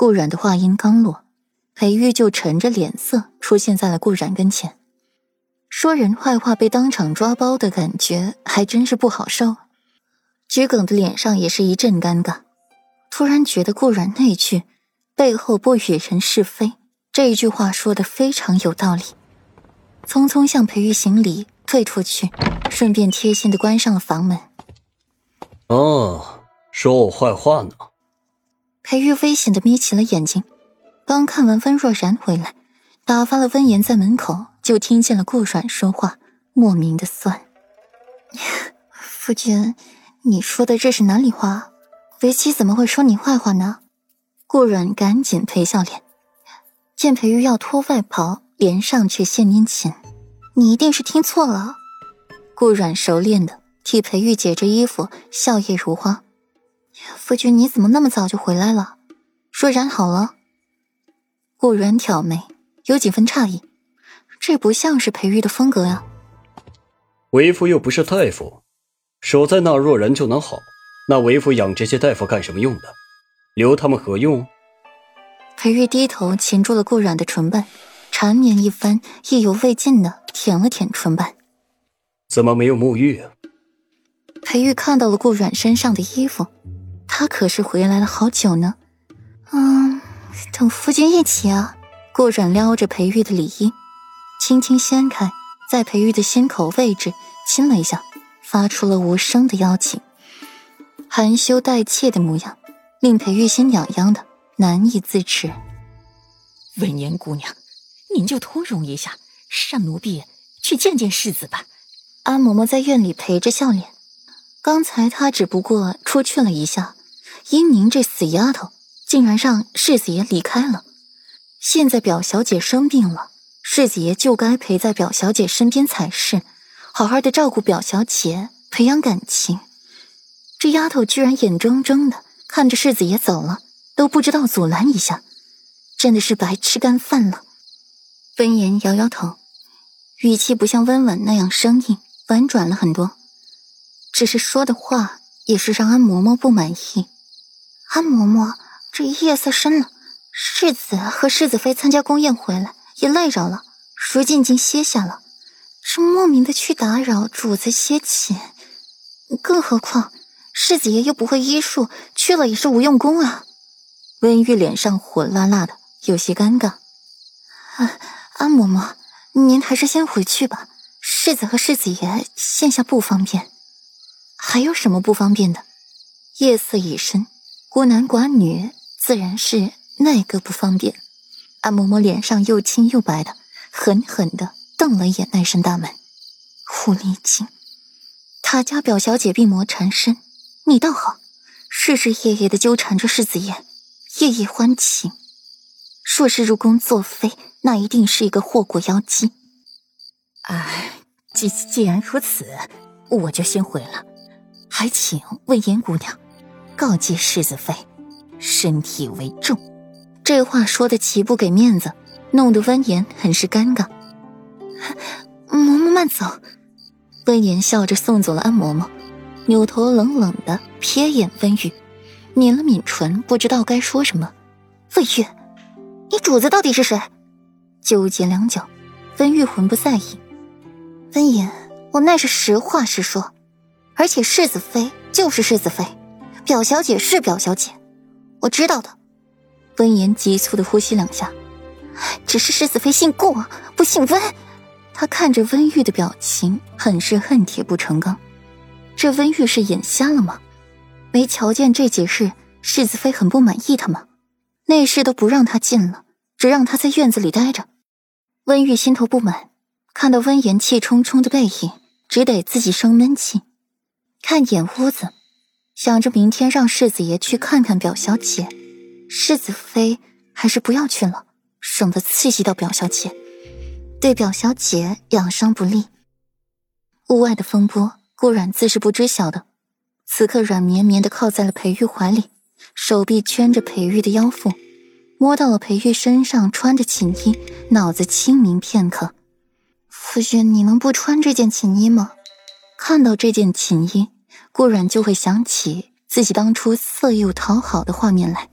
顾阮的话音刚落，裴玉就沉着脸色出现在了顾阮跟前。说人坏话被当场抓包的感觉还真是不好受。桔梗的脸上也是一阵尴尬，突然觉得顾阮那句“背后不与人是非”这一句话说的非常有道理，匆匆向裴玉行礼，退出去，顺便贴心的关上了房门。哦，说我坏话呢？裴玉危险的眯起了眼睛，刚看完温若然回来，打发了温言在门口，就听见了顾阮说话，莫名的酸。夫君。你说的这是哪里话？为妻怎么会说你坏话呢？顾阮赶紧陪笑脸，见裴玉要脱外袍，脸上却现殷勤。你一定是听错了。顾阮熟练的替裴玉解着衣服，笑靥如花。夫君你怎么那么早就回来了？若然好了。顾阮挑眉，有几分诧异，这不像是裴玉的风格呀。为夫又不是大夫。守在那若然就能好？那为夫养这些大夫干什么用的？留他们何用？裴玉低头擒住了顾阮的唇瓣，缠绵一番，意犹未尽的舔了舔唇瓣。怎么没有沐浴？裴玉看到了顾阮身上的衣服，他可是回来了好久呢。嗯，等夫君一起啊。顾阮撩着裴玉的里衣，轻轻掀开，在裴玉的心口位置亲了一下。发出了无声的邀请，含羞带怯的模样，令裴玉心痒痒的，难以自持。文言姑娘，您就通融一下，让奴婢去见见世子吧。安嬷嬷在院里陪着笑脸。刚才她只不过出去了一下，因您这死丫头，竟然让世子爷离开了。现在表小姐生病了，世子爷就该陪在表小姐身边才是。好好的照顾表小姐，培养感情。这丫头居然眼睁睁的看着世子爷走了，都不知道阻拦一下，真的是白吃干饭了。温言摇摇头，语气不像温婉那样生硬，婉转了很多。只是说的话也是让安嬷嬷不满意。安嬷嬷，这夜色深了，世子和世子妃参加宫宴回来也累着了，如今已经歇下了。这莫名的去打扰主子歇寝，更何况世子爷又不会医术，去了也是无用功啊！温玉脸上火辣辣的，有些尴尬。啊，安嬷嬷，您还是先回去吧。世子和世子爷现下不方便。还有什么不方便的？夜色已深，孤男寡女，自然是那个不方便。安嬷嬷脸上又青又白的，狠狠的。瞪了一眼那扇大门，狐狸精！他家表小姐病魔缠身，你倒好，日日夜夜的纠缠着世子爷，夜夜欢情。若是入宫作妃，那一定是一个祸国妖姬。哎，既既然如此，我就先回了。还请魏延姑娘告诫世子妃，身体为重。这话说的极不给面子，弄得温言很是尴尬。嬷嬷慢走，温言笑着送走了安嬷嬷，扭头冷冷的瞥眼温玉，抿了抿唇，不知道该说什么。温玉，你主子到底是谁？纠结良久，温玉魂不在意。温言，我那是实话实说，而且世子妃就是世子妃，表小姐是表小姐，我知道的。温言急促的呼吸两下，只是世子妃姓顾，不姓温。他看着温玉的表情，很是恨铁不成钢。这温玉是眼瞎了吗？没瞧见这几日世子妃很不满意他吗？内侍都不让他进了，只让他在院子里待着。温玉心头不满，看到温言气冲冲的背影，只得自己生闷气。看眼屋子，想着明天让世子爷去看看表小姐。世子妃还是不要去了，省得刺激到表小姐。对表小姐养伤不利。屋外的风波，顾阮自是不知晓的。此刻软绵绵的靠在了裴玉怀里，手臂圈着裴玉的腰腹，摸到了裴玉身上穿着锦衣，脑子清明片刻。夫君，你能不穿这件锦衣吗？看到这件锦衣，顾阮就会想起自己当初色诱讨好的画面来。